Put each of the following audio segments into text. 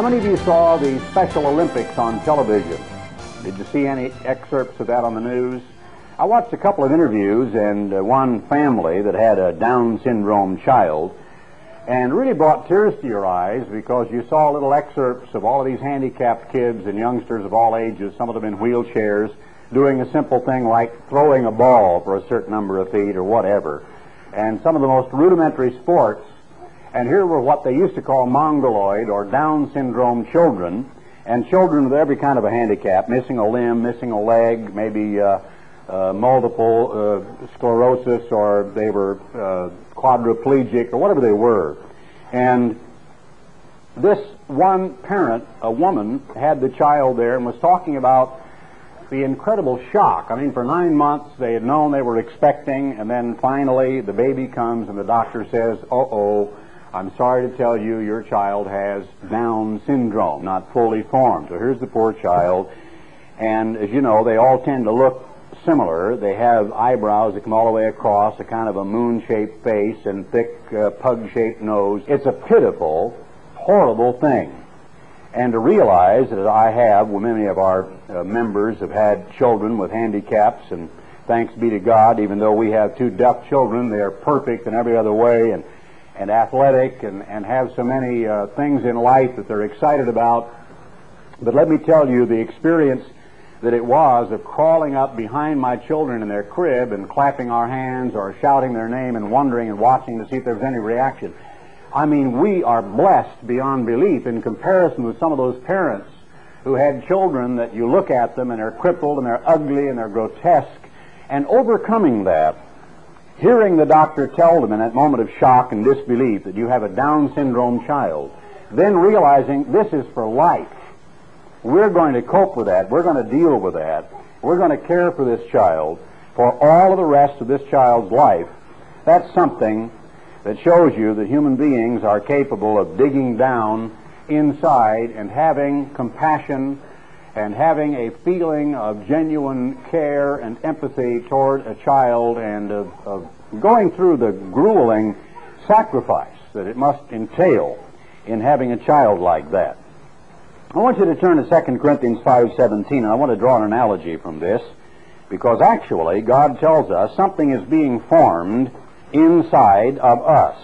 How many of you saw the Special Olympics on television? Did you see any excerpts of that on the news? I watched a couple of interviews and uh, one family that had a Down syndrome child and really brought tears to your eyes because you saw little excerpts of all of these handicapped kids and youngsters of all ages, some of them in wheelchairs, doing a simple thing like throwing a ball for a certain number of feet or whatever. And some of the most rudimentary sports. And here were what they used to call mongoloid or Down syndrome children, and children with every kind of a handicap, missing a limb, missing a leg, maybe uh, uh, multiple uh, sclerosis, or they were uh, quadriplegic, or whatever they were. And this one parent, a woman, had the child there and was talking about the incredible shock. I mean, for nine months they had known they were expecting, and then finally the baby comes and the doctor says, uh oh, I'm sorry to tell you your child has Down syndrome, not fully formed. So here's the poor child. And as you know, they all tend to look similar. They have eyebrows that come all the way across, a kind of a moon-shaped face and thick uh, pug-shaped nose. It's a pitiful, horrible thing. And to realize that I have, well, many of our uh, members have had children with handicaps, and thanks be to God, even though we have two deaf children, they are perfect in every other way and, and athletic and, and have so many uh, things in life that they're excited about. But let me tell you, the experience that it was of crawling up behind my children in their crib and clapping our hands or shouting their name and wondering and watching to see if there was any reaction. I mean, we are blessed beyond belief in comparison with some of those parents who had children that you look at them and they're crippled and they're ugly and they're grotesque. And overcoming that, hearing the doctor tell them in that moment of shock and disbelief that you have a Down syndrome child, then realizing this is for life. We're going to cope with that. We're going to deal with that. We're going to care for this child for all of the rest of this child's life. That's something that shows you that human beings are capable of digging down inside and having compassion and having a feeling of genuine care and empathy toward a child and of, of going through the grueling sacrifice that it must entail in having a child like that. I want you to turn to 2 Corinthians 5.17, and I want to draw an analogy from this, because actually God tells us something is being formed inside of us.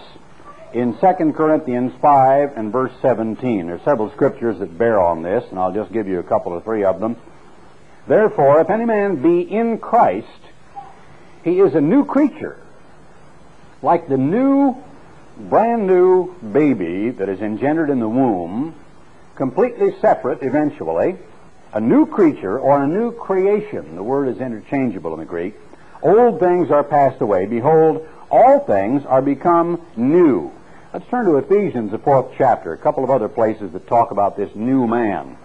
In 2 Corinthians 5 and verse 17, there are several scriptures that bear on this, and I'll just give you a couple or three of them. Therefore, if any man be in Christ, he is a new creature, like the new, brand new baby that is engendered in the womb, completely separate eventually, a new creature or a new creation. The word is interchangeable in the Greek. Old things are passed away. Behold, all things are become new. Let's turn to Ephesians, the fourth chapter, a couple of other places that talk about this new man.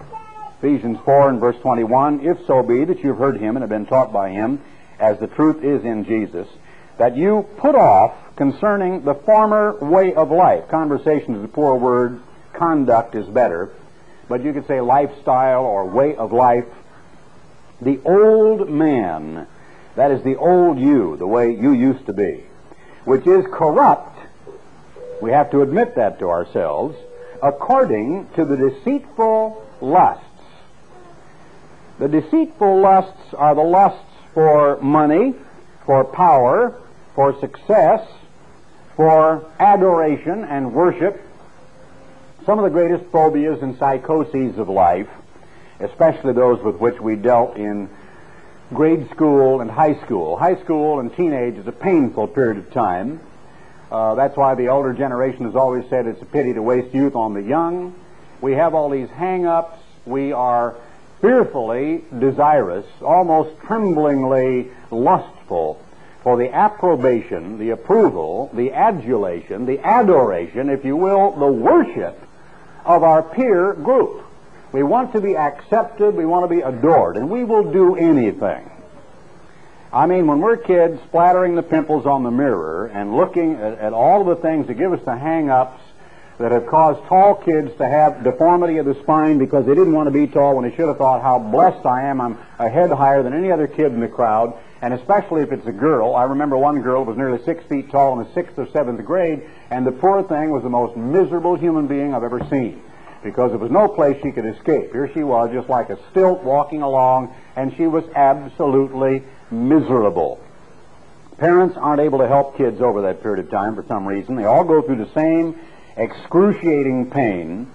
Ephesians 4 and verse 21, if so be that you've heard him and have been taught by him, as the truth is in Jesus, that you put off concerning the former way of life. Conversation is a poor word, conduct is better, but you could say lifestyle or way of life. The old man, that is the old you, the way you used to be which is corrupt, we have to admit that to ourselves, according to the deceitful lusts. The deceitful lusts are the lusts for money, for power, for success, for adoration and worship. Some of the greatest phobias and psychoses of life, especially those with which we dealt in grade school and high school. High school and teenage is a painful period of time. Uh, that's why the older generation has always said it's a pity to waste youth on the young. We have all these hang-ups. We are fearfully desirous, almost tremblingly lustful for the approbation, the approval, the adulation, the adoration, if you will, the worship of our peer group. We want to be accepted. We want to be adored. And we will do anything. I mean, when we're kids, splattering the pimples on the mirror and looking at, at all the things that give us the hang-ups that have caused tall kids to have deformity of the spine because they didn't want to be tall when they should have thought how blessed I am. I'm a head higher than any other kid in the crowd, and especially if it's a girl. I remember one girl was nearly six feet tall in the sixth or seventh grade, and the poor thing was the most miserable human being I've ever seen. Because there was no place she could escape. Here she was, just like a stilt walking along, and she was absolutely miserable. Parents aren't able to help kids over that period of time for some reason. They all go through the same excruciating pain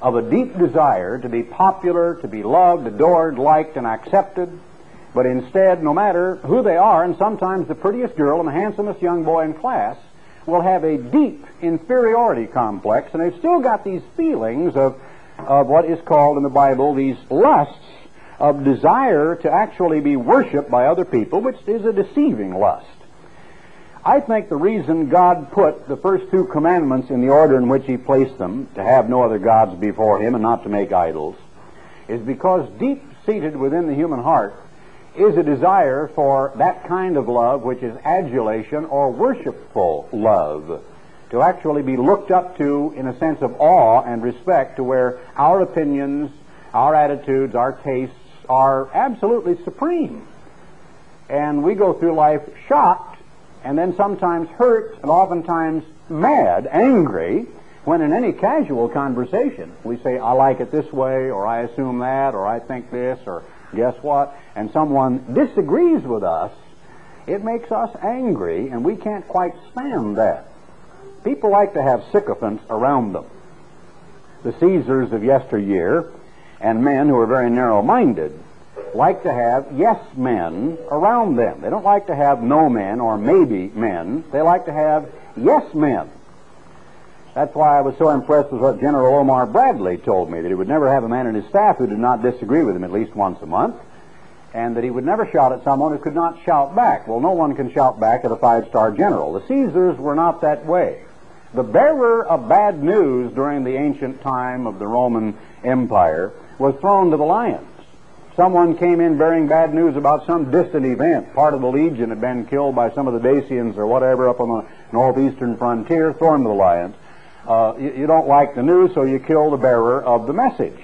of a deep desire to be popular, to be loved, adored, liked, and accepted. But instead, no matter who they are, and sometimes the prettiest girl and the handsomest young boy in class will have a deep inferiority complex, and they've still got these feelings of, of what is called in the Bible these lusts of desire to actually be worshiped by other people, which is a deceiving lust. I think the reason God put the first two commandments in the order in which He placed them, to have no other gods before Him and not to make idols, is because deep seated within the human heart is a desire for that kind of love which is adulation or worshipful love. To actually be looked up to in a sense of awe and respect to where our opinions, our attitudes, our tastes are absolutely supreme. And we go through life shocked and then sometimes hurt and oftentimes mad, angry, when in any casual conversation we say, I like it this way, or I assume that, or I think this, or guess what, and someone disagrees with us, it makes us angry, and we can't quite stand that. People like to have sycophants around them. The Caesars of yesteryear and men who are very narrow minded like to have yes men around them. They don't like to have no men or maybe men. They like to have yes men. That's why I was so impressed with what General Omar Bradley told me, that he would never have a man in his staff who did not disagree with him at least once a month, and that he would never shout at someone who could not shout back. Well, no one can shout back at a five-star general. The Caesars were not that way. The bearer of bad news during the ancient time of the Roman Empire was thrown to the lions someone came in bearing bad news about some distant event. Part of the legion had been killed by some of the Dacians or whatever up on the northeastern frontier, thrown to the lions. Uh, you, you don't like the news, so you kill the bearer of the message.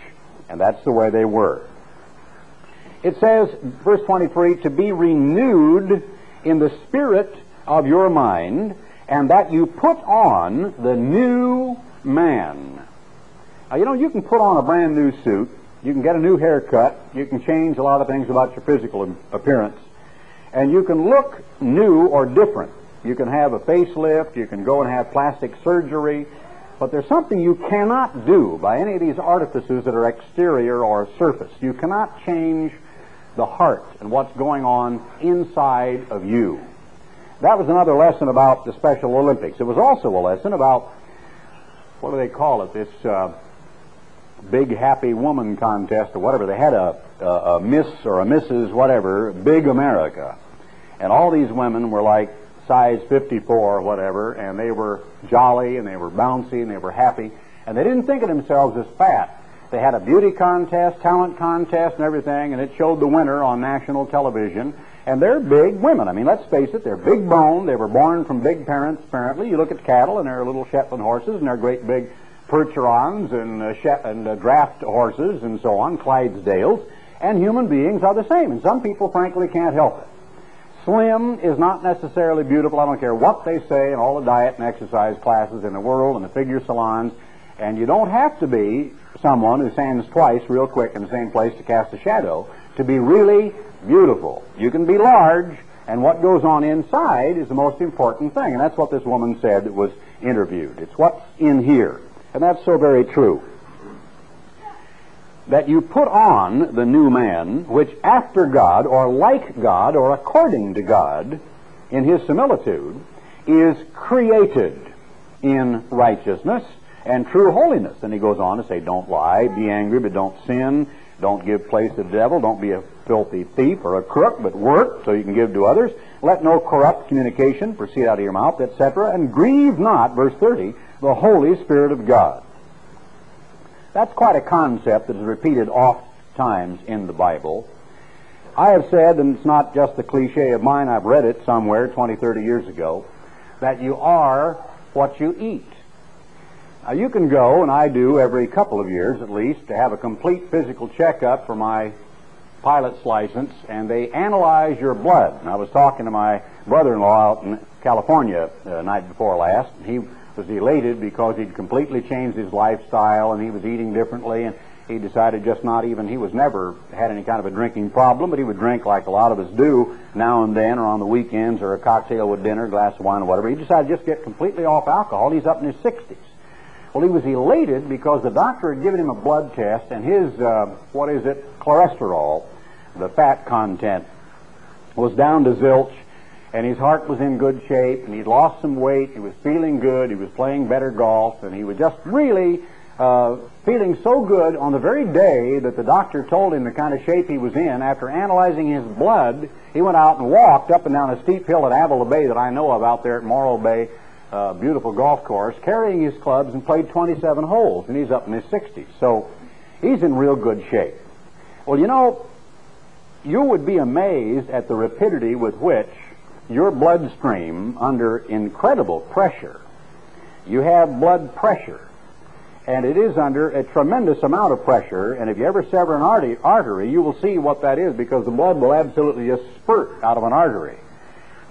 And that's the way they were. It says, verse 23, to be renewed in the spirit of your mind, and that you put on the new man. Now, you know, you can put on a brand new suit, you can get a new haircut. You can change a lot of things about your physical appearance. And you can look new or different. You can have a facelift. You can go and have plastic surgery. But there's something you cannot do by any of these artifices that are exterior or surface. You cannot change the heart and what's going on inside of you. That was another lesson about the Special Olympics. It was also a lesson about, what do they call it, this uh, big happy woman contest or whatever. They had a, a, a Miss or a Mrs. whatever, Big America. And all these women were like size 54 or whatever, and they were jolly and they were bouncy and they were happy. And they didn't think of themselves as fat. They had a beauty contest, talent contest, and everything, and it showed the winner on national television. And they're big women. I mean, let's face it, they're big boned. They were born from big parents, apparently. You look at cattle, and they're little Shetland horses, and they're great big Percherons and, uh, and uh, draft horses and so on, Clydesdales, and human beings are the same. And some people, frankly, can't help it. Slim is not necessarily beautiful. I don't care what they say in all the diet and exercise classes in the world and the figure salons. And you don't have to be someone who stands twice real quick in the same place to cast a shadow to be really beautiful. You can be large, and what goes on inside is the most important thing. And that's what this woman said that was interviewed. It's what's in here. And that's so very true. That you put on the new man, which after God, or like God, or according to God, in his similitude, is created in righteousness and true holiness. And he goes on to say, don't lie, be angry, but don't sin, don't give place to the devil, don't be a filthy thief or a crook, but work so you can give to others. Let no corrupt communication proceed out of your mouth, etc. And grieve not, verse 30, the Holy Spirit of God. That's quite a concept that is repeated oft times in the Bible. I have said, and it's not just a cliche of mine, I've read it somewhere 20, 30 years ago, that you are what you eat. Now, you can go, and I do every couple of years at least, to have a complete physical checkup for my pilot's license, and they analyze your blood. And I was talking to my brother-in-law out in California uh, night before last. and He was elated because he'd completely changed his lifestyle and he was eating differently and he decided just not even, he was never had any kind of a drinking problem, but he would drink like a lot of us do now and then or on the weekends or a cocktail with dinner, glass of wine or whatever. He decided to just get completely off alcohol. He's up in his 60s. Well, he was elated because the doctor had given him a blood test and his, uh, what is it, cholesterol, the fat content, was down to zilch and his heart was in good shape and he'd lost some weight. He was feeling good. He was playing better golf and he was just really uh, feeling so good on the very day that the doctor told him the kind of shape he was in, after analyzing his blood, he went out and walked up and down a steep hill at Avila Bay that I know of out there at Morro Bay, uh, beautiful golf course, carrying his clubs and played 27 holes, and he's up in his 60s. So he's in real good shape. Well, you know, you would be amazed at the rapidity with which your bloodstream, under incredible pressure, you have blood pressure and it is under a tremendous amount of pressure. And if you ever sever an artery, you will see what that is because the blood will absolutely just spurt out of an artery.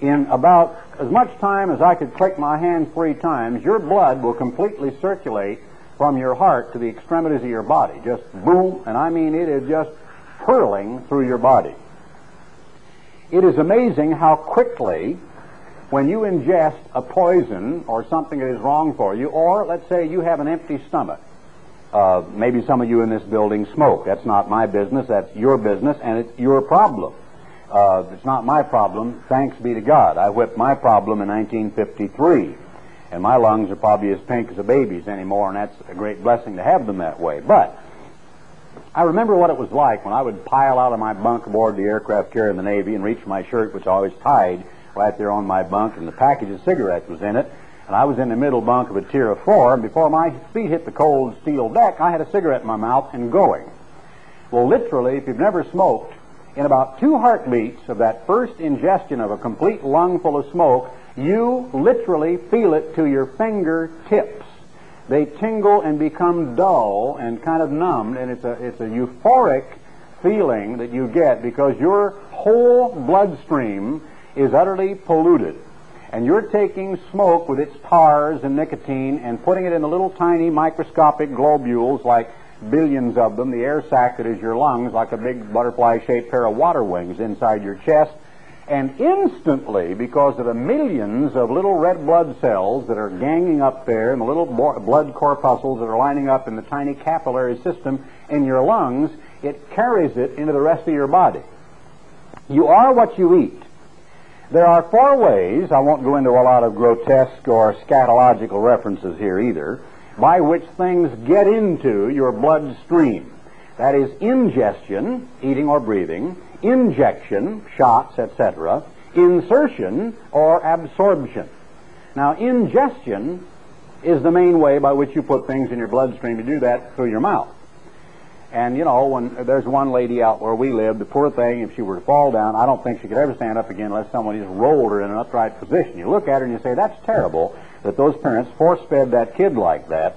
In about as much time as I could click my hand three times, your blood will completely circulate from your heart to the extremities of your body. Just boom, and I mean it is just purling through your body. It is amazing how quickly when you ingest a poison or something that is wrong for you, or let's say you have an empty stomach. Uh, maybe some of you in this building smoke. That's not my business. That's your business, and it's your problem. Uh, it's not my problem. Thanks be to God. I whipped my problem in 1953, and my lungs are probably as pink as a baby's anymore, and that's a great blessing to have them that way. But I remember what it was like when I would pile out of my bunk aboard the aircraft carrier in the Navy and reach for my shirt, which I always tied right there on my bunk, and the package of cigarettes was in it. And I was in the middle bunk of a tier of four, and before my feet hit the cold steel deck, I had a cigarette in my mouth and going. Well, literally, if you've never smoked, in about two heartbeats of that first ingestion of a complete lungful of smoke, you literally feel it to your fingertips. They tingle and become dull and kind of numbed, and it's a, it's a euphoric feeling that you get because your whole bloodstream is utterly polluted. And you're taking smoke with its tars and nicotine and putting it in the little tiny microscopic globules, like billions of them, the air sac that is your lungs, like a big butterfly shaped pair of water wings inside your chest. And instantly, because of the millions of little red blood cells that are ganging up there and the little blood corpuscles that are lining up in the tiny capillary system in your lungs, it carries it into the rest of your body. You are what you eat. There are four ways, I won't go into a lot of grotesque or scatological references here either, by which things get into your bloodstream. That is ingestion, eating or breathing, injection, shots, etc., insertion or absorption. Now, ingestion is the main way by which you put things in your bloodstream. You do that through your mouth. And you know, when there's one lady out where we live, the poor thing, if she were to fall down, I don't think she could ever stand up again unless somebody just rolled her in an upright position. You look at her and you say, that's terrible that those parents force-fed that kid like that,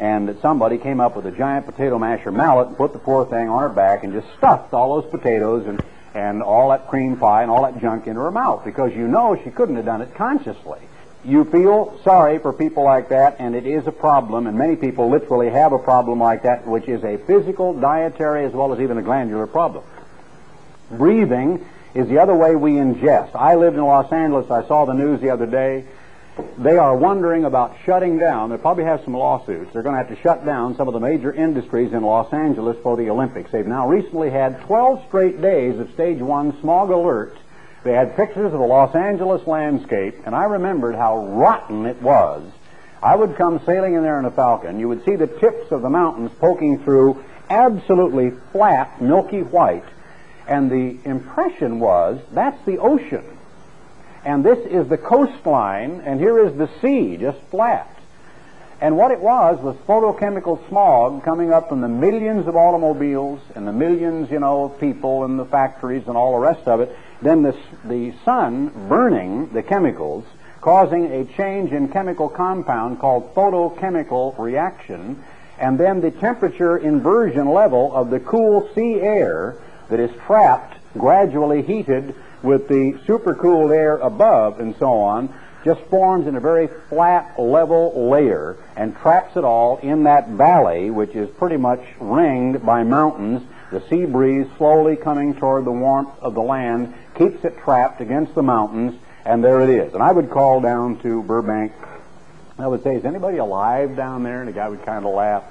and that somebody came up with a giant potato masher mallet and put the poor thing on her back and just stuffed all those potatoes and and all that cream pie and all that junk into her mouth because you know she couldn't have done it consciously you feel sorry for people like that, and it is a problem, and many people literally have a problem like that, which is a physical, dietary, as well as even a glandular problem. Breathing is the other way we ingest. I lived in Los Angeles. I saw the news the other day. They are wondering about shutting down. They probably have some lawsuits. They're going to have to shut down some of the major industries in Los Angeles for the Olympics. They've now recently had 12 straight days of stage one smog alert they had pictures of the Los Angeles landscape, and I remembered how rotten it was. I would come sailing in there in a falcon. You would see the tips of the mountains poking through, absolutely flat, milky white. And the impression was that's the ocean. And this is the coastline, and here is the sea, just flat. And what it was was photochemical smog coming up from the millions of automobiles and the millions, you know, of people and the factories and all the rest of it then the, the sun burning the chemicals, causing a change in chemical compound called photochemical reaction, and then the temperature inversion level of the cool sea air that is trapped, gradually heated with the supercooled air above and so on, just forms in a very flat, level layer and traps it all in that valley, which is pretty much ringed by mountains. The sea breeze slowly coming toward the warmth of the land keeps it trapped against the mountains, and there it is. And I would call down to Burbank. I would say, is anybody alive down there? And the guy would kind of laugh.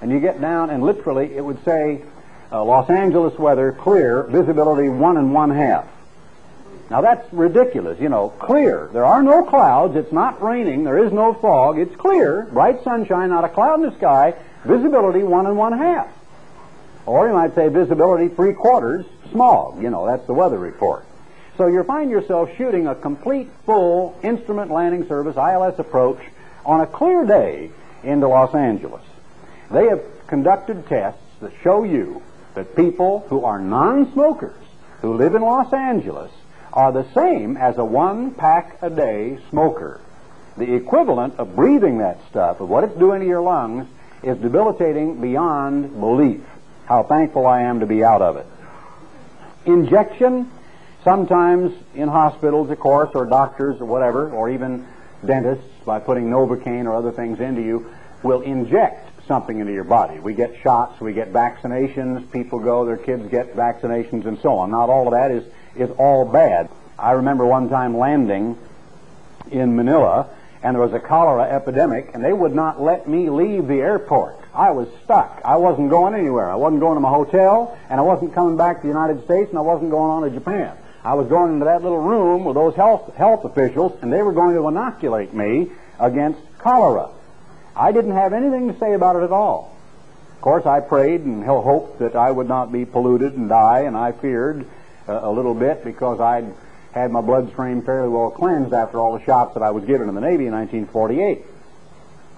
And you get down, and literally it would say, uh, Los Angeles weather, clear, visibility one and one half. Now that's ridiculous, you know, clear. There are no clouds, it's not raining, there is no fog, it's clear, bright sunshine, not a cloud in the sky, visibility one and one half. Or you might say visibility three quarters, smog, you know, that's the weather report. So you find yourself shooting a complete full instrument landing service ILS approach on a clear day into Los Angeles. They have conducted tests that show you that people who are non-smokers who live in Los Angeles are the same as a one pack a day smoker. The equivalent of breathing that stuff, of what it's doing to your lungs, is debilitating beyond belief. How thankful I am to be out of it. Injection, sometimes in hospitals, of course, or doctors or whatever, or even dentists, by putting Novocaine or other things into you, will inject something into your body. We get shots, we get vaccinations, people go, their kids get vaccinations, and so on. Not all of that is is all bad. I remember one time landing in Manila, and there was a cholera epidemic, and they would not let me leave the airport. I was stuck. I wasn't going anywhere. I wasn't going to my hotel, and I wasn't coming back to the United States, and I wasn't going on to Japan. I was going into that little room with those health, health officials, and they were going to inoculate me against cholera. I didn't have anything to say about it at all. Of course, I prayed and hoped that I would not be polluted and die, and I feared a little bit because I'd had my bloodstream fairly well cleansed after all the shots that I was given in the Navy in 1948.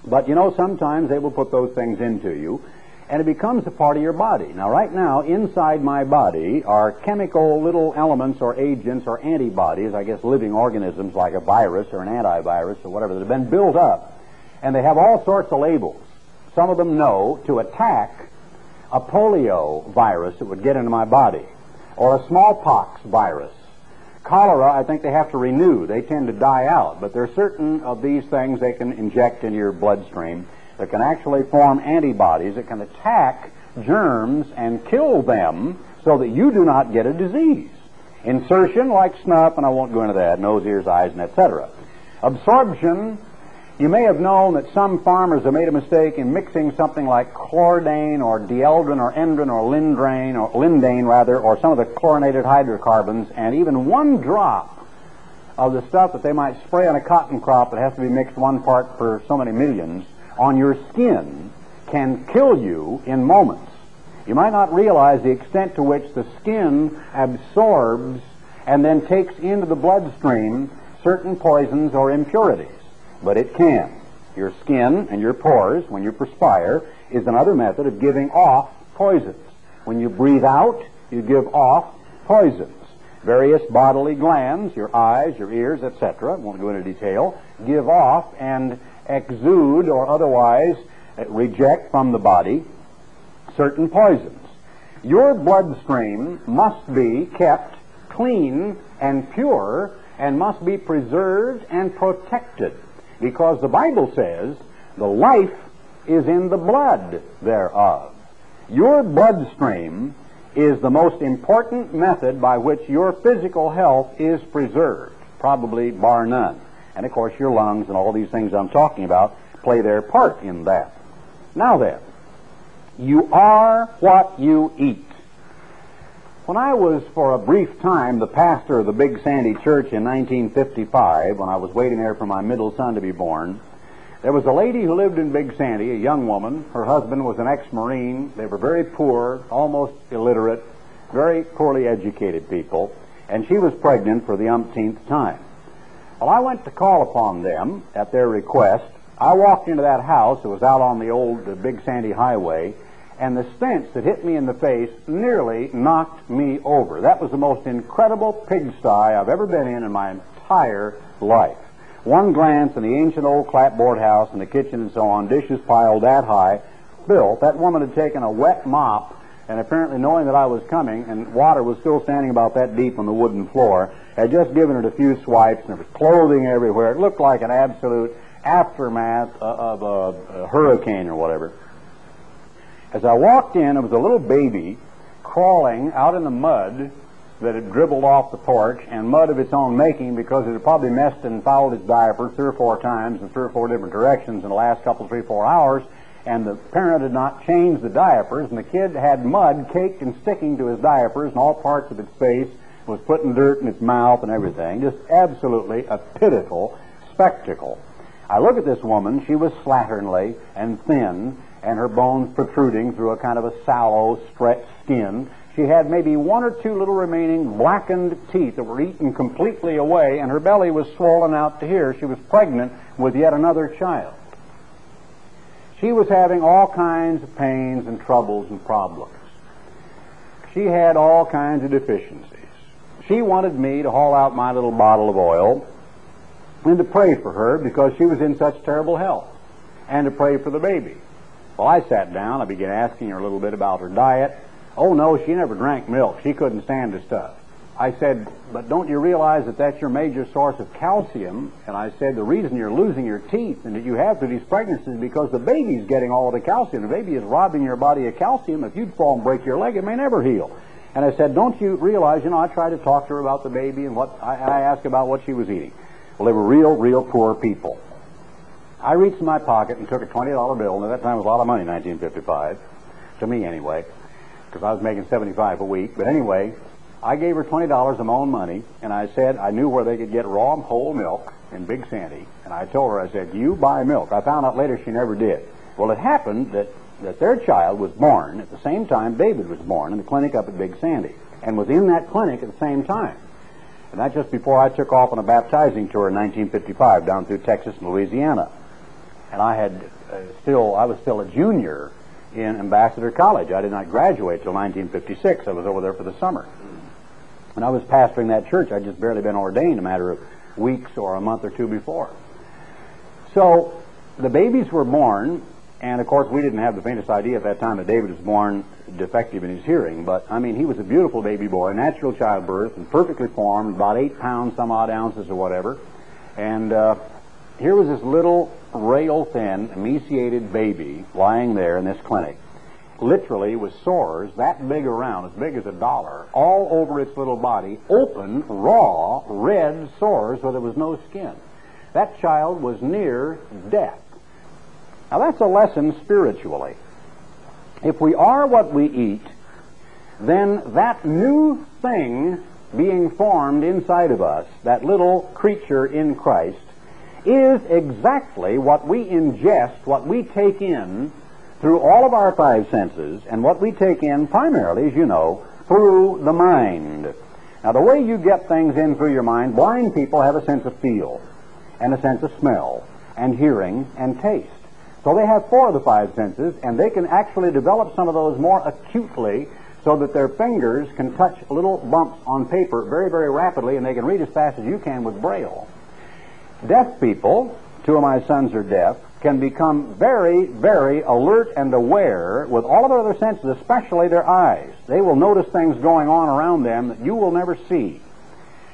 But you know, sometimes they will put those things into you, and it becomes a part of your body. Now, right now, inside my body are chemical little elements or agents or antibodies, I guess living organisms like a virus or an antivirus or whatever, that have been built up, and they have all sorts of labels. Some of them know to attack a polio virus that would get into my body or a smallpox virus. Cholera, I think they have to renew. They tend to die out. But there are certain of these things they can inject into your bloodstream that can actually form antibodies that can attack germs and kill them so that you do not get a disease. Insertion, like snuff, and I won't go into that, nose, ears, eyes, and etc. Absorption, you may have known that some farmers have made a mistake in mixing something like chlordane or dieldrin or endrin or lindrane or lindane rather, or some of the chlorinated hydrocarbons, and even one drop of the stuff that they might spray on a cotton crop that has to be mixed one part per so many millions on your skin can kill you in moments. You might not realize the extent to which the skin absorbs and then takes into the bloodstream certain poisons or impurities but it can. Your skin and your pores, when you perspire, is another method of giving off poisons. When you breathe out, you give off poisons. Various bodily glands, your eyes, your ears, etc., won't go into detail, give off and exude or otherwise uh, reject from the body certain poisons. Your bloodstream must be kept clean and pure and must be preserved and protected because the Bible says the life is in the blood thereof. Your bloodstream is the most important method by which your physical health is preserved, probably bar none. And of course, your lungs and all these things I'm talking about play their part in that. Now then, you are what you eat. When I was, for a brief time, the pastor of the Big Sandy Church in 1955, when I was waiting there for my middle son to be born, there was a lady who lived in Big Sandy, a young woman. Her husband was an ex-Marine. They were very poor, almost illiterate, very poorly educated people, and she was pregnant for the umpteenth time. Well, I went to call upon them at their request. I walked into that house. It was out on the old uh, Big Sandy Highway and the stench that hit me in the face nearly knocked me over. That was the most incredible pigsty I've ever been in in my entire life. One glance in the ancient old clapboard house and the kitchen and so on, dishes piled that high, built. That woman had taken a wet mop and apparently knowing that I was coming, and water was still standing about that deep on the wooden floor, had just given it a few swipes, and there was clothing everywhere. It looked like an absolute aftermath of a, hurricane or whatever. As I walked in, it was a little baby crawling out in the mud that had dribbled off the porch and mud of its own making because it had probably messed and fouled its diaper three or four times in three or four different directions in the last couple, three, four hours and the parent had not changed the diapers, and the kid had mud caked and sticking to his diapers in all parts of its face, was putting dirt in its mouth and everything. Just absolutely a pitiful spectacle. I look at this woman. She was slatternly and thin, and her bones protruding through a kind of a sallow, stretched skin. She had maybe one or two little remaining blackened teeth that were eaten completely away, and her belly was swollen out to here. She was pregnant with yet another child. She was having all kinds of pains and troubles and problems. She had all kinds of deficiencies. She wanted me to haul out my little bottle of oil and to pray for her because she was in such terrible health and to pray for the baby. Well, I sat down. I began asking her a little bit about her diet. Oh, no, she never drank milk. She couldn't stand the stuff. I said, but don't you realize that that's your major source of calcium? And I said, the reason you're losing your teeth and that you have through these pregnancies is because the baby's getting all the calcium. The baby is robbing your body of calcium. If you'd fall and break your leg, it may never heal. And I said, don't you realize, you know, I tried to talk to her about the baby and what, I, I asked about what she was eating. Well, they were real, real poor people. I reached in my pocket and took a $20 bill, and at that time was a lot of money, 1955, to me anyway, because I was making 75 a week. But anyway, I gave her twenty dollars of my own money, and I said I knew where they could get raw whole milk in Big Sandy. And I told her, I said, "You buy milk." I found out later she never did. Well, it happened that that their child was born at the same time David was born in the clinic up at Big Sandy, and was in that clinic at the same time. And that's just before I took off on a baptizing tour in 1955 down through Texas and Louisiana. And I had uh, still, I was still a junior in Ambassador College. I did not graduate till 1956. I was over there for the summer. When I was pastoring that church, I'd just barely been ordained a matter of weeks or a month or two before. So the babies were born, and of course we didn't have the faintest idea at that time that David was born defective in his hearing. But I mean, he was a beautiful baby boy, natural childbirth, and perfectly formed, about eight pounds, some odd ounces or whatever. And uh, here was this little rail thin, emaciated baby lying there in this clinic literally with sores that big around, as big as a dollar, all over its little body, open, raw, red sores where there was no skin. That child was near death. Now that's a lesson spiritually. If we are what we eat, then that new thing being formed inside of us, that little creature in Christ, is exactly what we ingest, what we take in through all of our five senses, and what we take in primarily, as you know, through the mind. Now, the way you get things in through your mind, blind people have a sense of feel, and a sense of smell, and hearing, and taste. So they have four of the five senses, and they can actually develop some of those more acutely so that their fingers can touch little bumps on paper very, very rapidly, and they can read as fast as you can with Braille. Deaf people, two of my sons are deaf, can become very, very alert and aware with all of their other senses, especially their eyes. They will notice things going on around them that you will never see.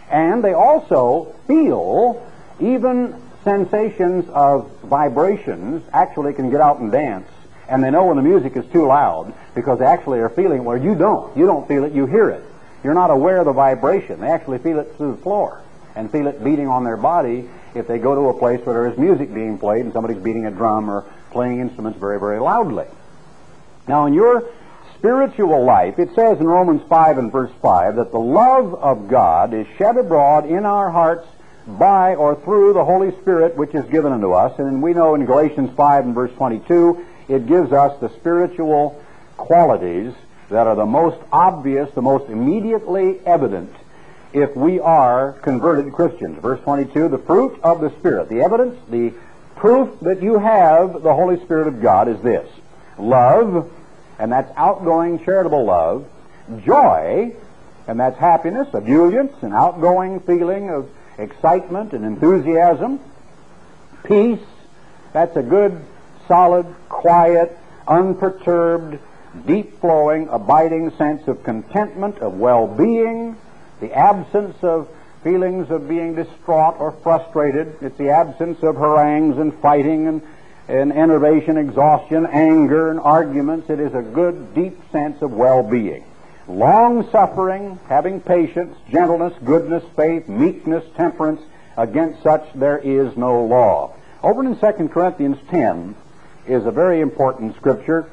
And they also feel even sensations of vibrations, actually can get out and dance, and they know when the music is too loud because they actually are feeling where you don't. You don't feel it, you hear it. You're not aware of the vibration. They actually feel it through the floor and feel it beating on their body if they go to a place where there is music being played and somebody's beating a drum or playing instruments very, very loudly. Now, in your spiritual life, it says in Romans 5 and verse 5 that the love of God is shed abroad in our hearts by or through the Holy Spirit which is given unto us. And we know in Galatians 5 and verse 22, it gives us the spiritual qualities that are the most obvious, the most immediately evident if we are converted Christians. Verse 22, the fruit of the Spirit, the evidence, the proof that you have the Holy Spirit of God is this. Love, and that's outgoing charitable love, joy, and that's happiness, ebullience, an outgoing feeling of excitement and enthusiasm, peace, that's a good, solid, quiet, unperturbed, deep flowing, abiding sense of contentment, of well being, the absence of feelings of being distraught or frustrated. It's the absence of harangues and fighting and, and enervation, exhaustion, anger, and arguments. It is a good, deep sense of well being. Long suffering, having patience, gentleness, goodness, faith, meekness, temperance. Against such there is no law. Over in 2 Corinthians 10 is a very important scripture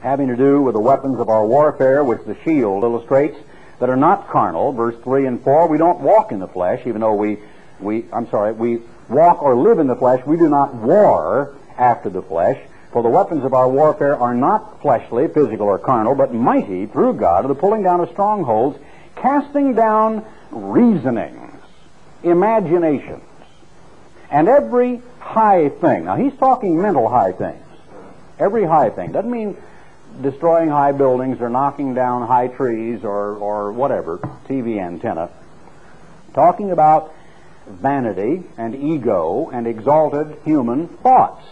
having to do with the weapons of our warfare, which the shield illustrates, that are not carnal. Verse 3 and 4, we don't walk in the flesh, even though we, we I'm sorry, we walk or live in the flesh. We do not war after the flesh. For the weapons of our warfare are not fleshly, physical, or carnal, but mighty through God to the pulling down of strongholds, casting down reasonings, imaginations, and every high thing. Now, he's talking mental high things. Every high thing. Doesn't mean destroying high buildings or knocking down high trees or, or whatever, TV antenna. Talking about vanity and ego and exalted human thoughts.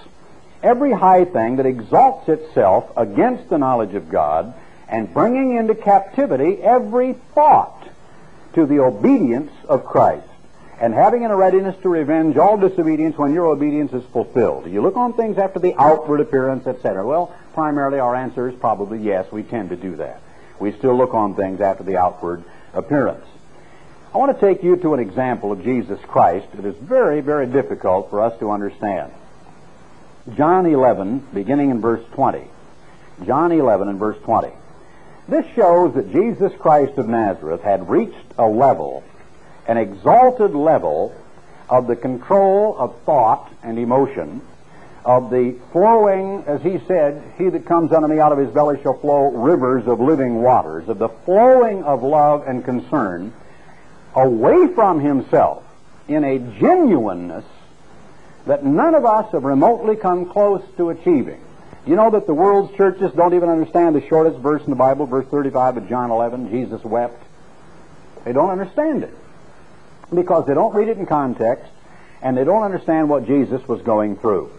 Every high thing that exalts itself against the knowledge of God and bringing into captivity every thought to the obedience of Christ and having in a readiness to revenge all disobedience when your obedience is fulfilled. You look on things after the outward appearance, etc. Well, primarily our answer is probably yes, we tend to do that. We still look on things after the outward appearance. I want to take you to an example of Jesus Christ that is very, very difficult for us to understand. John 11, beginning in verse 20. John 11 and verse 20. This shows that Jesus Christ of Nazareth had reached a level an exalted level of the control of thought and emotion, of the flowing, as he said, he that comes unto me out of his belly shall flow rivers of living waters, of the flowing of love and concern away from himself in a genuineness that none of us have remotely come close to achieving. You know that the world's churches don't even understand the shortest verse in the Bible, verse 35 of John 11, Jesus wept. They don't understand it because they don't read it in context and they don't understand what Jesus was going through.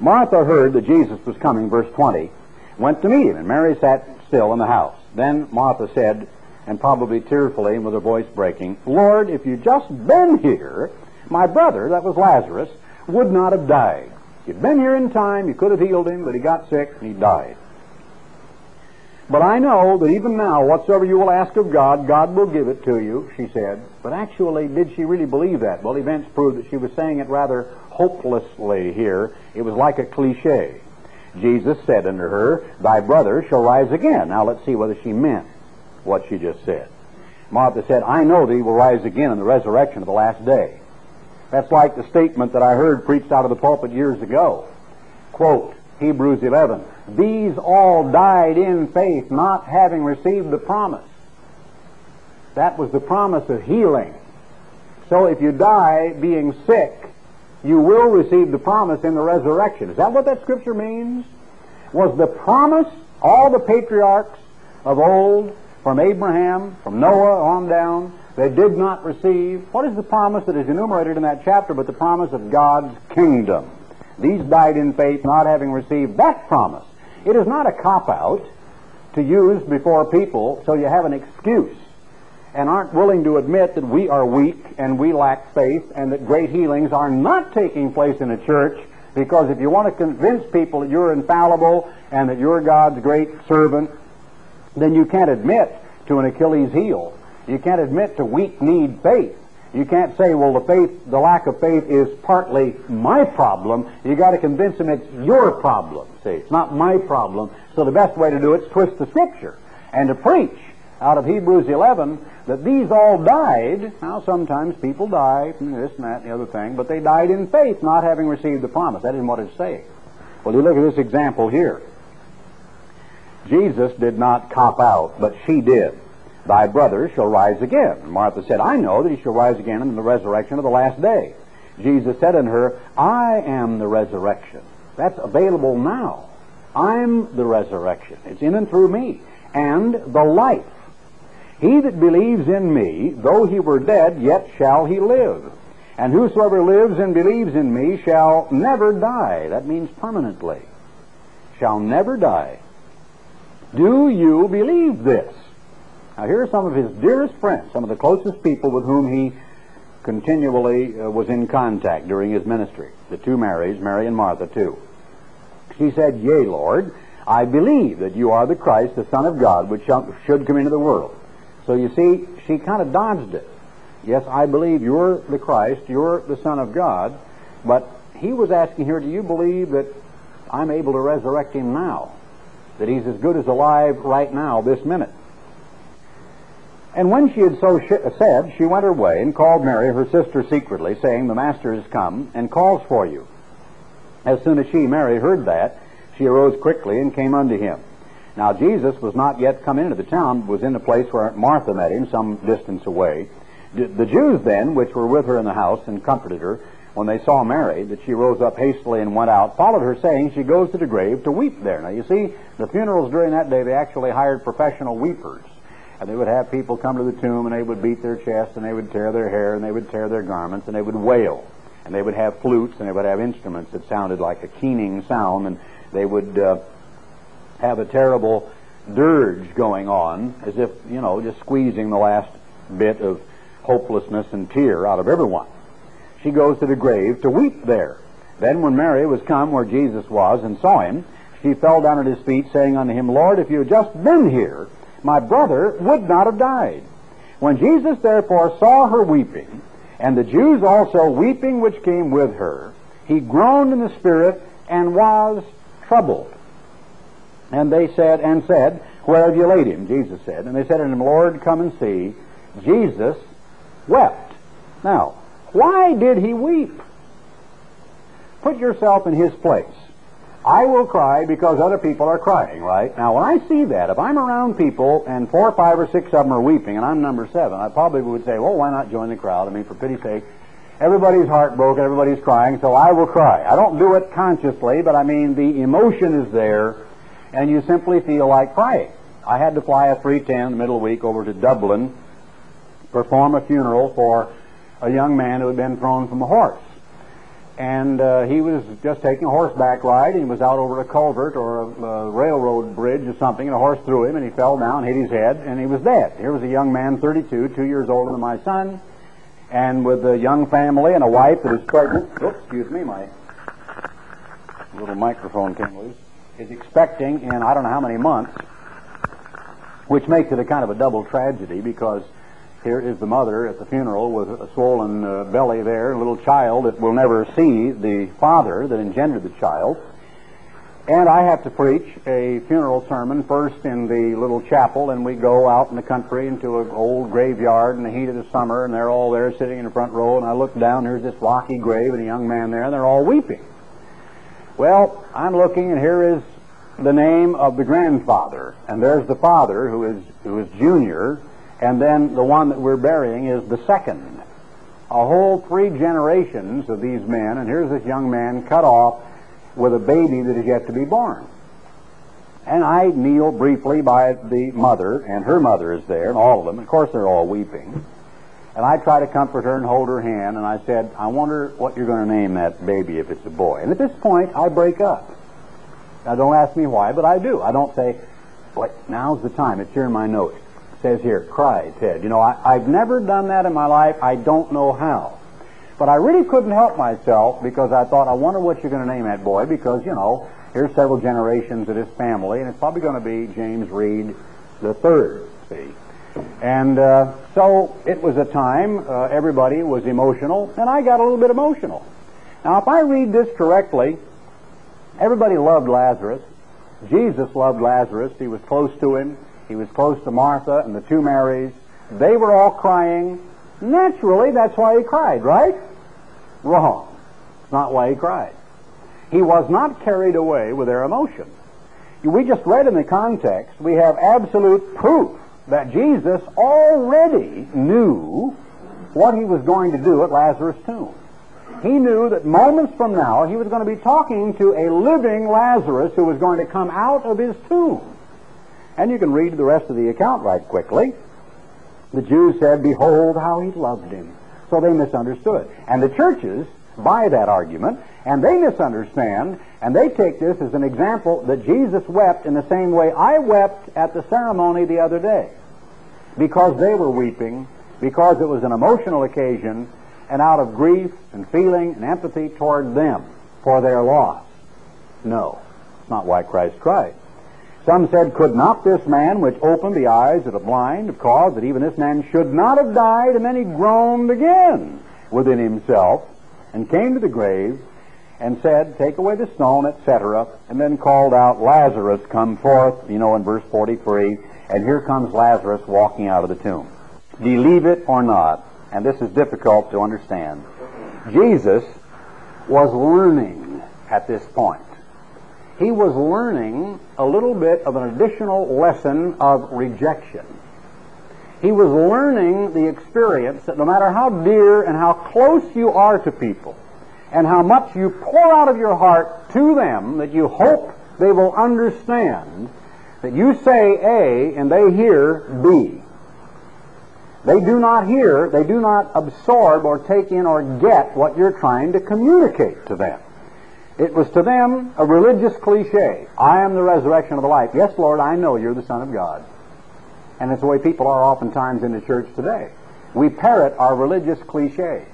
Martha heard that Jesus was coming, verse 20, went to meet him, and Mary sat still in the house. Then Martha said, and probably tearfully and with her voice breaking, Lord, if you'd just been here, my brother, that was Lazarus, would not have died. If you'd been here in time, you could have healed him, but he got sick and he died. But I know that even now, whatsoever you will ask of God, God will give it to you, she said. But actually, did she really believe that? Well, events prove that she was saying it rather hopelessly here. It was like a cliche. Jesus said unto her, Thy brother shall rise again. Now let's see whether she meant what she just said. Martha said, I know that he will rise again in the resurrection of the last day. That's like the statement that I heard preached out of the pulpit years ago. Quote, Hebrews 11. These all died in faith, not having received the promise. That was the promise of healing. So if you die being sick, you will receive the promise in the resurrection. Is that what that scripture means? Was the promise all the patriarchs of old, from Abraham, from Noah on down, they did not receive? What is the promise that is enumerated in that chapter but the promise of God's kingdom? These died in faith, not having received that promise. It is not a cop out to use before people so you have an excuse and aren't willing to admit that we are weak and we lack faith and that great healings are not taking place in a church because if you want to convince people that you're infallible and that you're God's great servant, then you can't admit to an Achilles heel. You can't admit to weak need faith. You can't say, well, the faith, the lack of faith is partly my problem. You got to convince them it's your problem. See, it's not my problem. So the best way to do it is twist the scripture and to preach out of Hebrews 11 that these all died. Now, sometimes people die, and this and that and the other thing, but they died in faith, not having received the promise. That isn't what it's saying. Well, you look at this example here. Jesus did not cop out, but she did. Thy brother shall rise again. Martha said, I know that he shall rise again in the resurrection of the last day. Jesus said unto her, I am the resurrection. That's available now. I'm the resurrection. It's in and through me. And the life. He that believes in me, though he were dead, yet shall he live. And whosoever lives and believes in me shall never die. That means permanently. Shall never die. Do you believe this? Now, here are some of his dearest friends, some of the closest people with whom he continually uh, was in contact during his ministry. The two Marys, Mary and Martha, too. She said, Yea, Lord, I believe that you are the Christ, the Son of God, which should come into the world. So you see, she kind of dodged it. Yes, I believe you're the Christ, you're the Son of God, but he was asking here, do you believe that I'm able to resurrect him now? That he's as good as alive right now, this minute? And when she had so sh- said, she went her way and called Mary, her sister, secretly, saying, The Master is come and calls for you. As soon as she, Mary, heard that, she arose quickly and came unto him. Now Jesus was not yet come into the town, but was in the place where Martha met him, some distance away. The Jews then, which were with her in the house and comforted her, when they saw Mary, that she rose up hastily and went out, followed her, saying, She goes to the grave to weep there. Now you see, the funerals during that day, they actually hired professional weepers. And they would have people come to the tomb and they would beat their chest and they would tear their hair and they would tear their garments and they would wail. And they would have flutes and they would have instruments that sounded like a keening sound and they would uh, have a terrible dirge going on as if, you know, just squeezing the last bit of hopelessness and tear out of everyone. She goes to the grave to weep there. Then when Mary was come where Jesus was and saw him, she fell down at his feet, saying unto him, Lord, if you had just been here, my brother would not have died. When Jesus therefore saw her weeping, and the Jews also weeping which came with her, he groaned in the spirit and was troubled. And they said, and said, Where have you laid him? Jesus said. And they said unto him, Lord, come and see. Jesus wept. Now, why did he weep? Put yourself in his place. I will cry because other people are crying, right? Now, when I see that, if I'm around people and four, or five, or six of them are weeping, and I'm number seven, I probably would say, well, why not join the crowd? I mean, for pity's sake, everybody's heartbroken, everybody's crying, so I will cry. I don't do it consciously, but I mean, the emotion is there, and you simply feel like crying. I had to fly a 310 in the middle of the week over to Dublin, perform a funeral for a young man who had been thrown from a horse and uh, he was just taking a horseback ride. And he was out over a culvert or a, a, railroad bridge or something, and a horse threw him, and he fell down, hit his head, and he was dead. Here was a young man, 32, two years older than my son, and with a young family and a wife that is pregnant. Oops, excuse me, my little microphone came loose. Is expecting in I don't know how many months, which makes it a kind of a double tragedy because here is the mother at the funeral with a swollen uh, belly there, a little child that will never see the father that engendered the child. And I have to preach a funeral sermon first in the little chapel, and we go out in the country into an old graveyard in the heat of the summer, and they're all there sitting in the front row, and I look down, there's this rocky grave and a young man there, and they're all weeping. Well, I'm looking, and here is the name of the grandfather, and there's the father who is who is junior, and then the one that we're burying is the second. A whole three generations of these men, and here's this young man cut off with a baby that is yet to be born. And I kneel briefly by the mother, and her mother is there, and all of them. Of course, they're all weeping. And I try to comfort her and hold her hand, and I said, I wonder what you're going to name that baby if it's a boy. And at this point, I break up. Now, don't ask me why, but I do. I don't say, Boy, now's the time. It's here in my notes says here, cry, Ted. You know, I, I've never done that in my life. I don't know how. But I really couldn't help myself because I thought, I wonder what you're going to name that boy because, you know, here's several generations of this family, and it's probably going to be James Reed the third, see. And uh, so it was a time uh, everybody was emotional, and I got a little bit emotional. Now, if I read this correctly, everybody loved Lazarus. Jesus loved Lazarus. He was close to him. He was close to Martha and the two Marys. They were all crying. Naturally, that's why he cried, right? Wrong. It's not why he cried. He was not carried away with their emotion. We just read in the context, we have absolute proof that Jesus already knew what he was going to do at Lazarus' tomb. He knew that moments from now he was going to be talking to a living Lazarus who was going to come out of his tomb. And you can read the rest of the account right quickly. The Jews said, Behold how he loved him. So they misunderstood. And the churches buy that argument, and they misunderstand, and they take this as an example that Jesus wept in the same way I wept at the ceremony the other day. Because they were weeping, because it was an emotional occasion, and out of grief and feeling and empathy toward them for their loss. No, it's not why Christ cried. Some said, Could not this man which opened the eyes of the blind have caused that even this man should not have died? And then he groaned again within himself and came to the grave and said, Take away the stone, etc., and then called out, Lazarus, come forth, you know, in verse 43. And here comes Lazarus walking out of the tomb. Believe it or not, and this is difficult to understand, Jesus was learning at this point he was learning a little bit of an additional lesson of rejection. He was learning the experience that no matter how dear and how close you are to people, and how much you pour out of your heart to them, that you hope they will understand, that you say A and they hear B. They do not hear, they do not absorb or take in or get what you're trying to communicate to them. It was to them a religious cliche. I am the resurrection of the life. Yes, Lord, I know you're the Son of God. And it's the way people are oftentimes in the church today. We parrot our religious cliches.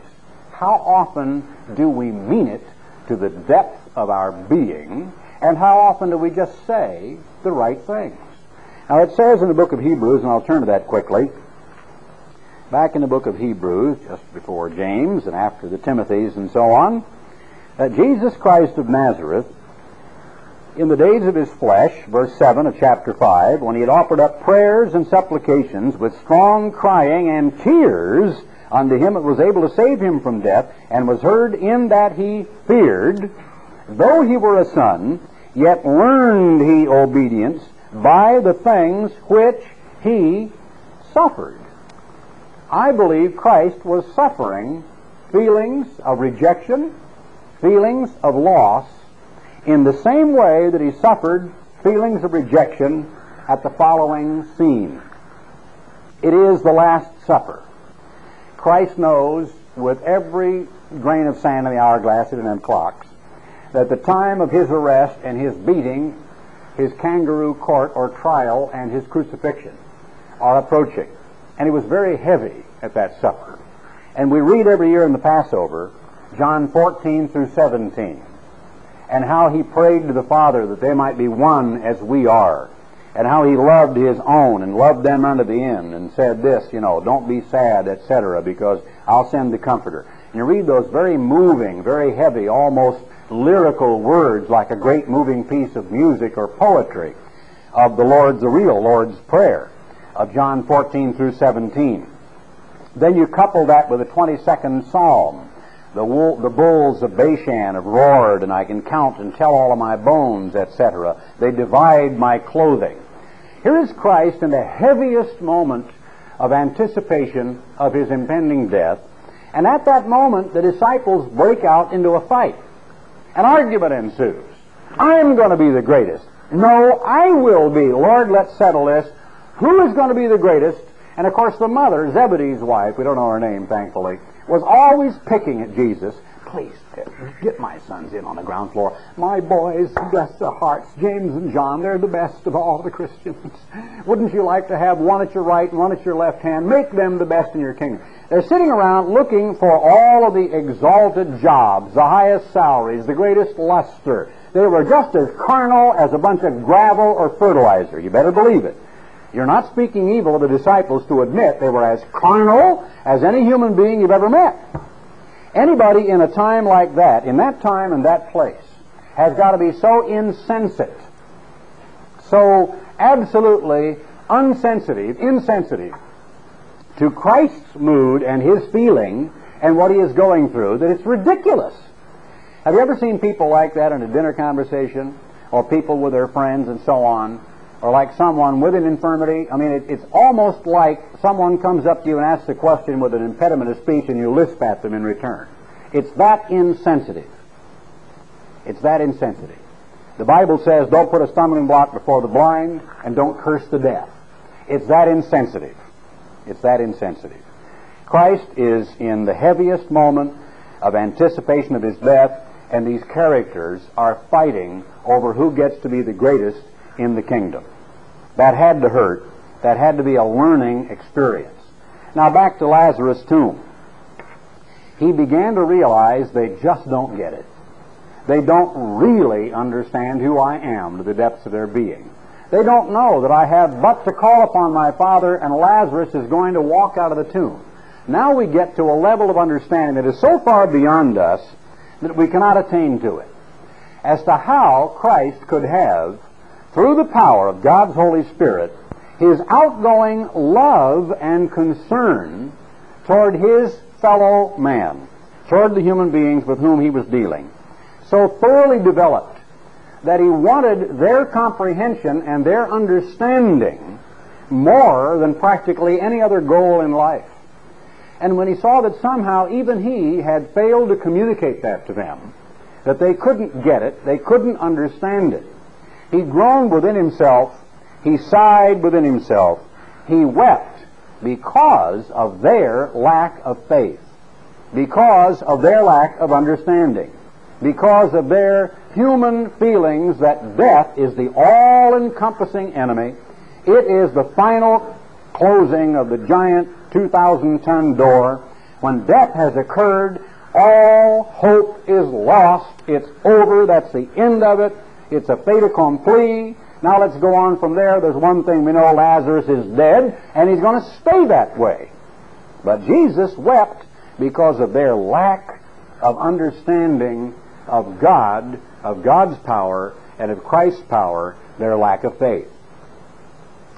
How often do we mean it to the depth of our being, and how often do we just say the right things? Now, it says in the book of Hebrews, and I'll turn to that quickly, back in the book of Hebrews, just before James and after the Timothys and so on, that Jesus Christ of Nazareth, in the days of his flesh, verse 7 of chapter 5, when he had offered up prayers and supplications with strong crying and tears unto him that was able to save him from death, and was heard in that he feared, though he were a son, yet learned he obedience by the things which he suffered. I believe Christ was suffering feelings of rejection, feelings of loss in the same way that he suffered feelings of rejection at the following scene. It is the Last Supper. Christ knows with every grain of sand in the hourglass and in them clocks that the time of his arrest and his beating, his kangaroo court or trial, and his crucifixion are approaching. And he was very heavy at that supper. And we read every year in the Passover John 14 through 17, and how he prayed to the Father that they might be one as we are, and how he loved his own and loved them unto the end, and said this, you know, don't be sad, etc., because I'll send the Comforter. And you read those very moving, very heavy, almost lyrical words like a great moving piece of music or poetry of the Lord's, the real Lord's Prayer of John 14 through 17. Then you couple that with the 22nd Psalm the, wool, the bulls of Bashan have roared, and I can count and tell all of my bones, etc. They divide my clothing. Here is Christ in the heaviest moment of anticipation of his impending death. And at that moment, the disciples break out into a fight. An argument ensues. I'm going to be the greatest. No, I will be. Lord, let's settle this. Who is going to be the greatest? And of course, the mother, Zebedee's wife, we don't know her name, thankfully, was always picking at Jesus. Please, uh, get my sons in on the ground floor. My boys, bless their hearts, James and John, they're the best of all the Christians. Wouldn't you like to have one at your right and one at your left hand? Make them the best in your kingdom. They're sitting around looking for all of the exalted jobs, the highest salaries, the greatest luster. They were just as carnal as a bunch of gravel or fertilizer. You better believe it. You're not speaking evil of the disciples to admit they were as carnal as any human being you've ever met. Anybody in a time like that, in that time and that place, has got to be so insensate, so absolutely unsensitive, insensitive to Christ's mood and his feeling and what he is going through that it's ridiculous. Have you ever seen people like that in a dinner conversation or people with their friends and so on? Or like someone with an infirmity. I mean, it, it's almost like someone comes up to you and asks a question with an impediment of speech and you lisp at them in return. It's that insensitive. It's that insensitive. The Bible says, don't put a stumbling block before the blind and don't curse the deaf. It's that insensitive. It's that insensitive. Christ is in the heaviest moment of anticipation of his death, and these characters are fighting over who gets to be the greatest in the kingdom. That had to hurt. That had to be a learning experience. Now back to Lazarus' tomb. He began to realize they just don't get it. They don't really understand who I am to the depths of their being. They don't know that I have but to call upon my Father and Lazarus is going to walk out of the tomb. Now we get to a level of understanding that is so far beyond us that we cannot attain to it. As to how Christ could have, through the power of God's Holy Spirit, his outgoing love and concern toward his fellow man, toward the human beings with whom he was dealing, so thoroughly developed that he wanted their comprehension and their understanding more than practically any other goal in life. And when he saw that somehow even he had failed to communicate that to them, that they couldn't get it, they couldn't understand it, he groaned within himself, he sighed within himself, he wept because of their lack of faith, because of their lack of understanding, because of their human feelings that death is the all encompassing enemy. It is the final closing of the giant 2,000 ton door. When death has occurred, all hope is lost. It's over. That's the end of it. It's a fait accompli. Now let's go on from there. There's one thing we know Lazarus is dead, and he's going to stay that way. But Jesus wept because of their lack of understanding of God, of God's power, and of Christ's power, their lack of faith.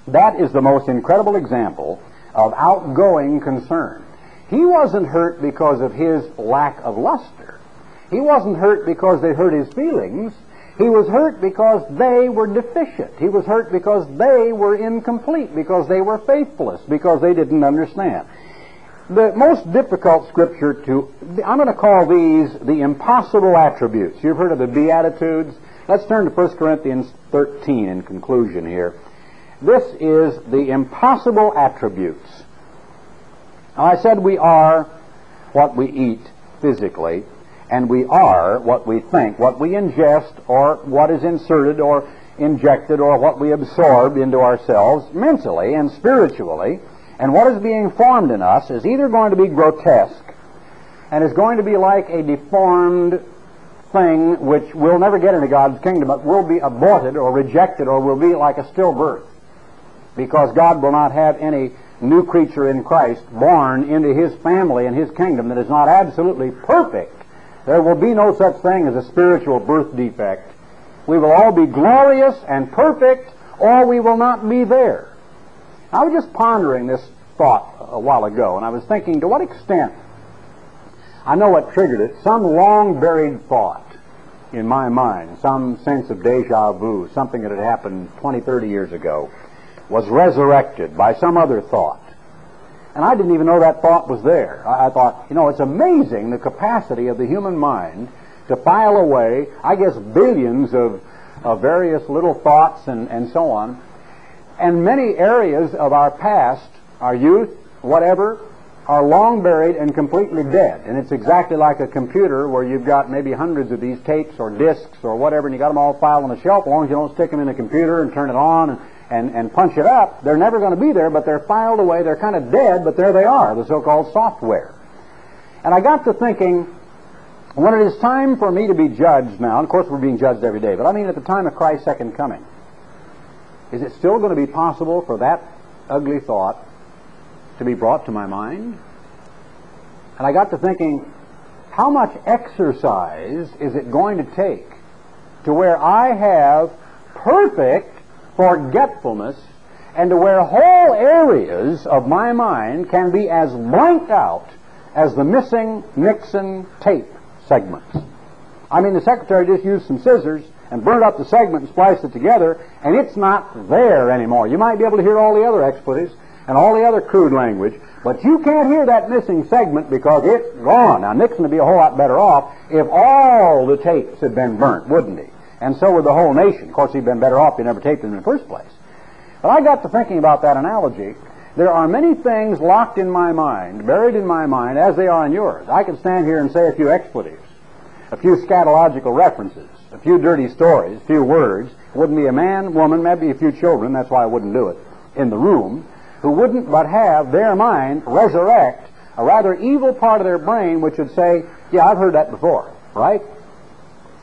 That is the most incredible example of outgoing concern. He wasn't hurt because of his lack of luster. He wasn't hurt because they hurt his feelings. He was hurt because they were deficient. He was hurt because they were incomplete, because they were faithless, because they didn't understand. The most difficult scripture to, I'm going to call these the impossible attributes. You've heard of the Beatitudes. Let's turn to 1 Corinthians 13 in conclusion here. This is the impossible attributes. Now, I said we are what we eat physically, and we are what we think, what we ingest, or what is inserted or injected, or what we absorb into ourselves mentally and spiritually. And what is being formed in us is either going to be grotesque and is going to be like a deformed thing which will never get into God's kingdom, but will be aborted or rejected or will be like a stillbirth because God will not have any new creature in Christ born into his family and his kingdom that is not absolutely perfect. There will be no such thing as a spiritual birth defect. We will all be glorious and perfect, or we will not be there. I was just pondering this thought a while ago, and I was thinking to what extent, I know what triggered it, some long buried thought in my mind, some sense of deja vu, something that had happened 20, 30 years ago was resurrected by some other thought. And I didn't even know that thought was there. I, I thought, you know, it's amazing the capacity of the human mind to file away, I guess, billions of, of various little thoughts and, and so on. And many areas of our past, our youth, whatever, are long buried and completely dead. And it's exactly like a computer where you've got maybe hundreds of these tapes or discs or whatever, and you got them all filed on a shelf. As long as you don't stick them in a computer and turn it on and and, and punch it up, they're never going to be there, but they're filed away. They're kind of dead, but there they are, the so-called software. And I got to thinking, when it is time for me to be judged now, of course we're being judged every day, but I mean at the time of Christ's second coming, is it still going to be possible for that ugly thought to be brought to my mind? And I got to thinking, how much exercise is it going to take to where I have perfect forgetfulness and to where whole areas of my mind can be as blanked out as the missing Nixon tape segments. I mean, the secretary just used some scissors and burned up the segment and spliced it together, and it's not there anymore. You might be able to hear all the other expletives and all the other crude language, but you can't hear that missing segment because it's gone. Now, Nixon would be a whole lot better off if all the tapes had been burnt, wouldn't he? And so would the whole nation. Of course, he'd been better off if he never taped it in the first place. But I got to thinking about that analogy there are many things locked in my mind, buried in my mind, as they are in yours. I could stand here and say a few expletives, a few scatological references, a few dirty stories, a few words. It wouldn't be a man, woman, maybe a few children, that's why I wouldn't do it, in the room, who wouldn't but have their mind resurrect a rather evil part of their brain which would say, yeah, I've heard that before, right?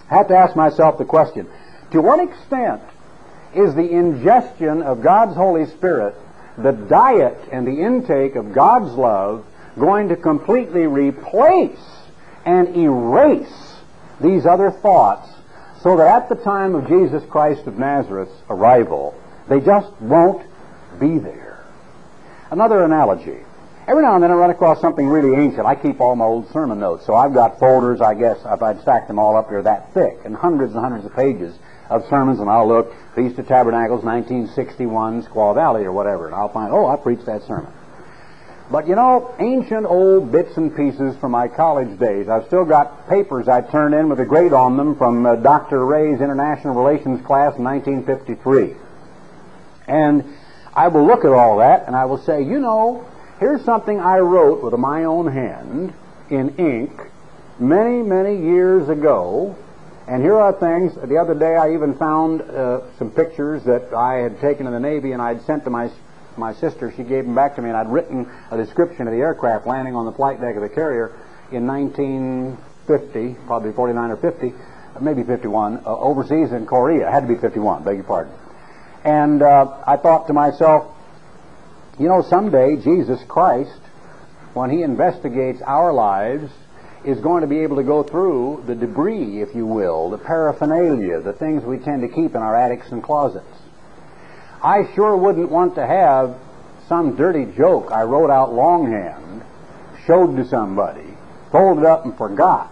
I have to ask myself the question, to what extent is the ingestion of God's Holy Spirit the diet and the intake of God's love going to completely replace and erase these other thoughts so that at the time of Jesus Christ of Nazareth's arrival, they just won't be there. Another analogy. Every now and then I run across something really ancient. I keep all my old sermon notes, so I've got folders, I guess, if I'd stacked them all up there that thick, and hundreds and hundreds of pages of sermons, and I'll look, Feast of Tabernacles, 1961, Squaw Valley, or whatever, and I'll find, oh, I preached that sermon. But you know, ancient old bits and pieces from my college days. I've still got papers I turned in with a grade on them from uh, Dr. Ray's International Relations class in 1953. And I will look at all that and I will say, you know, here's something I wrote with my own hand in ink many, many years ago and here are things. The other day, I even found uh, some pictures that I had taken in the Navy, and I'd sent to my my sister. She gave them back to me, and I'd written a description of the aircraft landing on the flight deck of the carrier in 1950, probably 49 or 50, maybe 51, uh, overseas in Korea. It had to be 51. Beg your pardon. And uh, I thought to myself, you know, someday Jesus Christ, when He investigates our lives is going to be able to go through the debris, if you will, the paraphernalia, the things we tend to keep in our attics and closets. I sure wouldn't want to have some dirty joke I wrote out longhand, showed to somebody, folded up and forgot,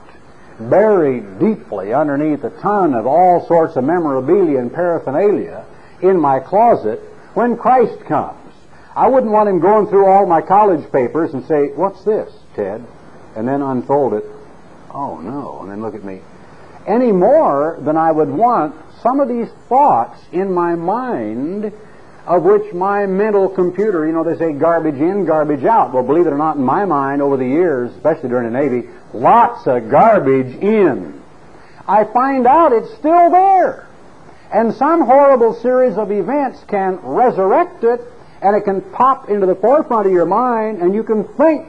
buried deeply underneath a ton of all sorts of memorabilia and paraphernalia in my closet when Christ comes. I wouldn't want him going through all my college papers and say, What's this, Ted? and then unfold it. Oh no, and then look at me. Any more than I would want some of these thoughts in my mind of which my mental computer, you know, they say garbage in, garbage out. Well, believe it or not, in my mind over the years, especially during the Navy, lots of garbage in. I find out it's still there. And some horrible series of events can resurrect it, and it can pop into the forefront of your mind, and you can think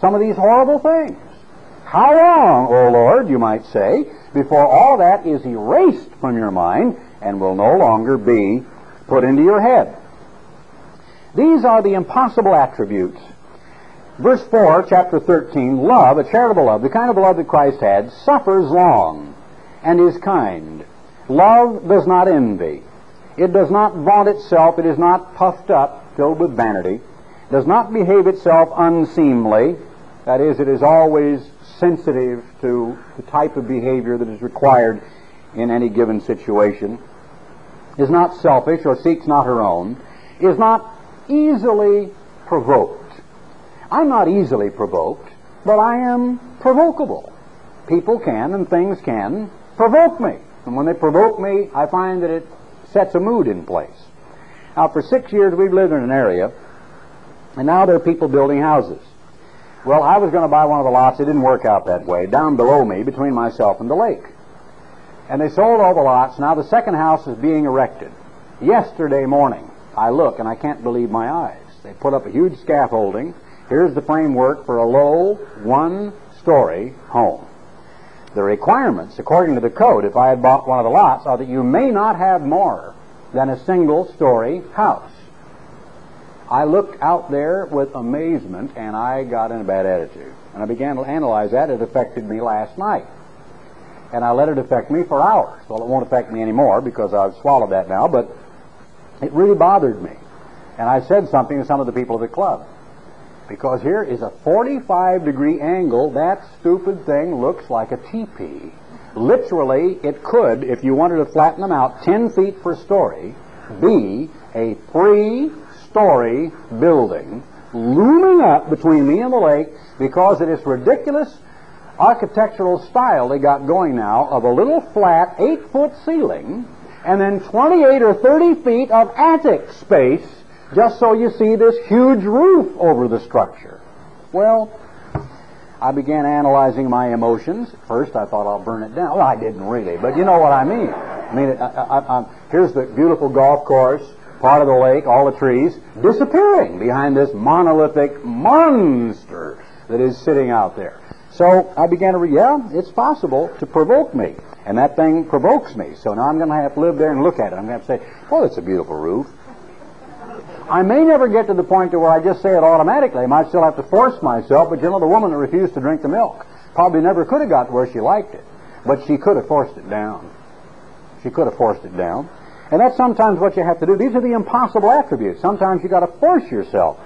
some of these horrible things. How long, O Lord, you might say, before all that is erased from your mind and will no longer be put into your head? These are the impossible attributes. Verse 4, chapter 13, love, a charitable love, the kind of love that Christ had, suffers long and is kind. Love does not envy. It does not vaunt itself. It is not puffed up, filled with vanity does not behave itself unseemly. That is, it is always sensitive to the type of behavior that is required in any given situation, is not selfish or seeks not her own, is not easily provoked. I'm not easily provoked, but I am provocable. People can and things can provoke me. And when they provoke me, I find that it sets a mood in place. Now, for six years, we've lived in an area and now there are people building houses. Well, I was going to buy one of the lots. It didn't work out that way. Down below me, between myself and the lake. And they sold all the lots. Now the second house is being erected. Yesterday morning, I look and I can't believe my eyes. They put up a huge scaffolding. Here's the framework for a low, one-story home. The requirements, according to the code, if I had bought one of the lots, are that you may not have more than a single-story house. I looked out there with amazement and I got in a bad attitude. And I began to analyze that. It affected me last night. And I let it affect me for hours. Well, it won't affect me anymore because I've swallowed that now, but it really bothered me. And I said something to some of the people of the club. Because here is a 45 degree angle. That stupid thing looks like a teepee. Literally, it could, if you wanted to flatten them out 10 feet per story, be a three story building looming up between me and the lake because of this ridiculous architectural style they got going now of a little flat eight foot ceiling and then 28 or 30 feet of attic space just so you see this huge roof over the structure. Well, I began analyzing my emotions. First, I thought I'll burn it down. Well, I didn't really, but you know what I mean. I mean, I, I, I, here's the beautiful golf course, part of the lake, all the trees, disappearing behind this monolithic monster that is sitting out there. So I began to, re- yeah, it's possible to provoke me. And that thing provokes me. So now I'm going to have to live there and look at it. I'm going to have to say, well, it's a beautiful roof. I may never get to the point to where I just say it automatically. I might still have to force myself, but you know, the woman that refused to drink the milk probably never could have got to where she liked it. But she could have forced it down. She could have forced it down. And that's sometimes what you have to do. These are the impossible attributes. Sometimes you've got to force yourself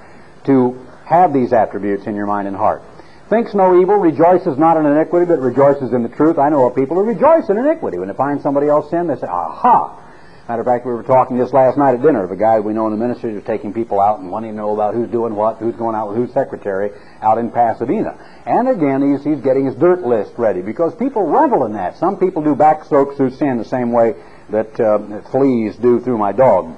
to have these attributes in your mind and heart. Thinks no evil, rejoices not in iniquity, but rejoices in the truth. I know of people who rejoice in iniquity. When they find somebody else sin, they say, aha, Matter of fact, we were talking just last night at dinner of a guy we know in the ministry who's taking people out and wanting to know about who's doing what, who's going out with whose secretary out in Pasadena. And again, he's, he's getting his dirt list ready because people revel in that. Some people do backstrokes through sin the same way that uh, fleas do through my dog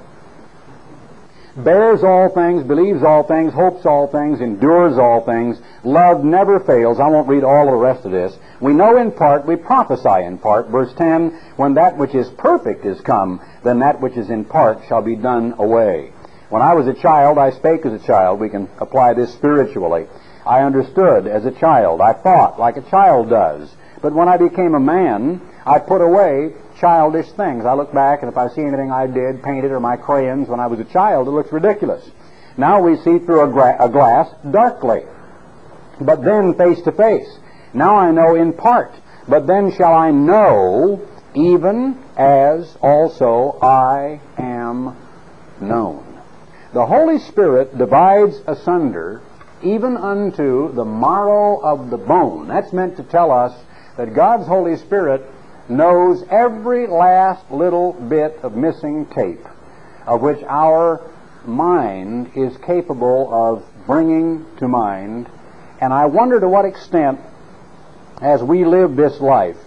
bears all things, believes all things, hopes all things, endures all things. Love never fails. I won't read all the rest of this. We know in part, we prophesy in part. Verse 10, when that which is perfect is come, then that which is in part shall be done away. When I was a child, I spake as a child. We can apply this spiritually. I understood as a child. I thought like a child does. But when I became a man, I put away childish things. I look back, and if I see anything I did, painted, or my crayons when I was a child, it looks ridiculous. Now we see through a, gra- a glass darkly, but then face to face. Now I know in part, but then shall I know even as also I am known. The Holy Spirit divides asunder even unto the marrow of the bone. That's meant to tell us that God's Holy Spirit knows every last little bit of missing tape of which our mind is capable of bringing to mind. And I wonder to what extent, as we live this life,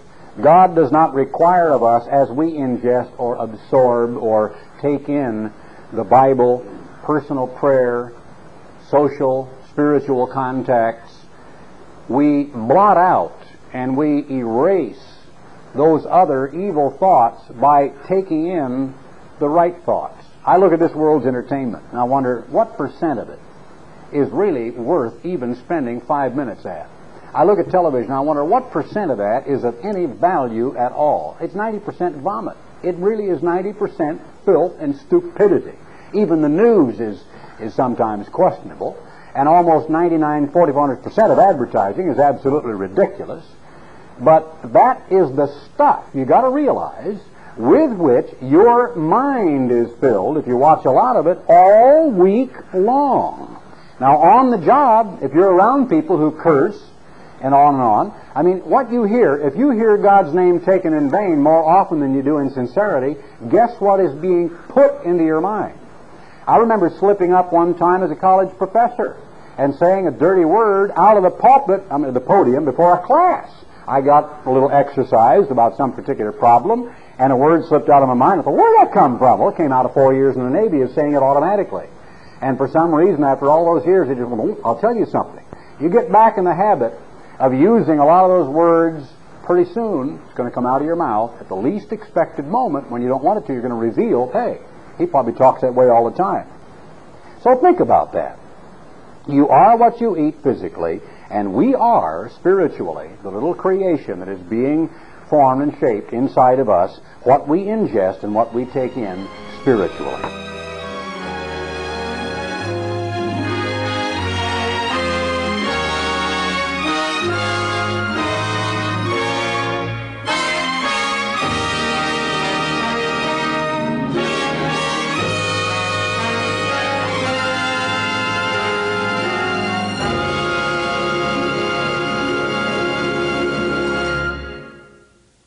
God does not require of us as we ingest or absorb or take in the Bible, personal prayer, social, spiritual contacts, we blot out and we erase those other evil thoughts by taking in the right thoughts. I look at this world's entertainment and I wonder what percent of it is really worth even spending five minutes at. I look at television and I wonder what percent of that is of any value at all. It's 90% vomit. It really is 90% filth and stupidity. Even the news is, is sometimes questionable. And almost 99, 40, percent of advertising is absolutely ridiculous. But that is the stuff you got to realize with which your mind is filled, if you watch a lot of it, all week long. Now, on the job, if you're around people who curse and on and on, I mean, what you hear, if you hear God's name taken in vain more often than you do in sincerity, guess what is being put into your mind? I remember slipping up one time as a college professor and saying a dirty word out of the pulpit, I mean, the podium before a class. I got a little exercised about some particular problem, and a word slipped out of my mind. I thought, where did that come from? Well, it came out of four years in the Navy of saying it automatically. And for some reason, after all those years, it just went, oh, I'll tell you something. You get back in the habit of using a lot of those words pretty soon, it's going to come out of your mouth at the least expected moment when you don't want it to. You're going to reveal, hey, he probably talks that way all the time. So think about that. You are what you eat physically, and we are, spiritually, the little creation that is being formed and shaped inside of us, what we ingest and what we take in spiritually.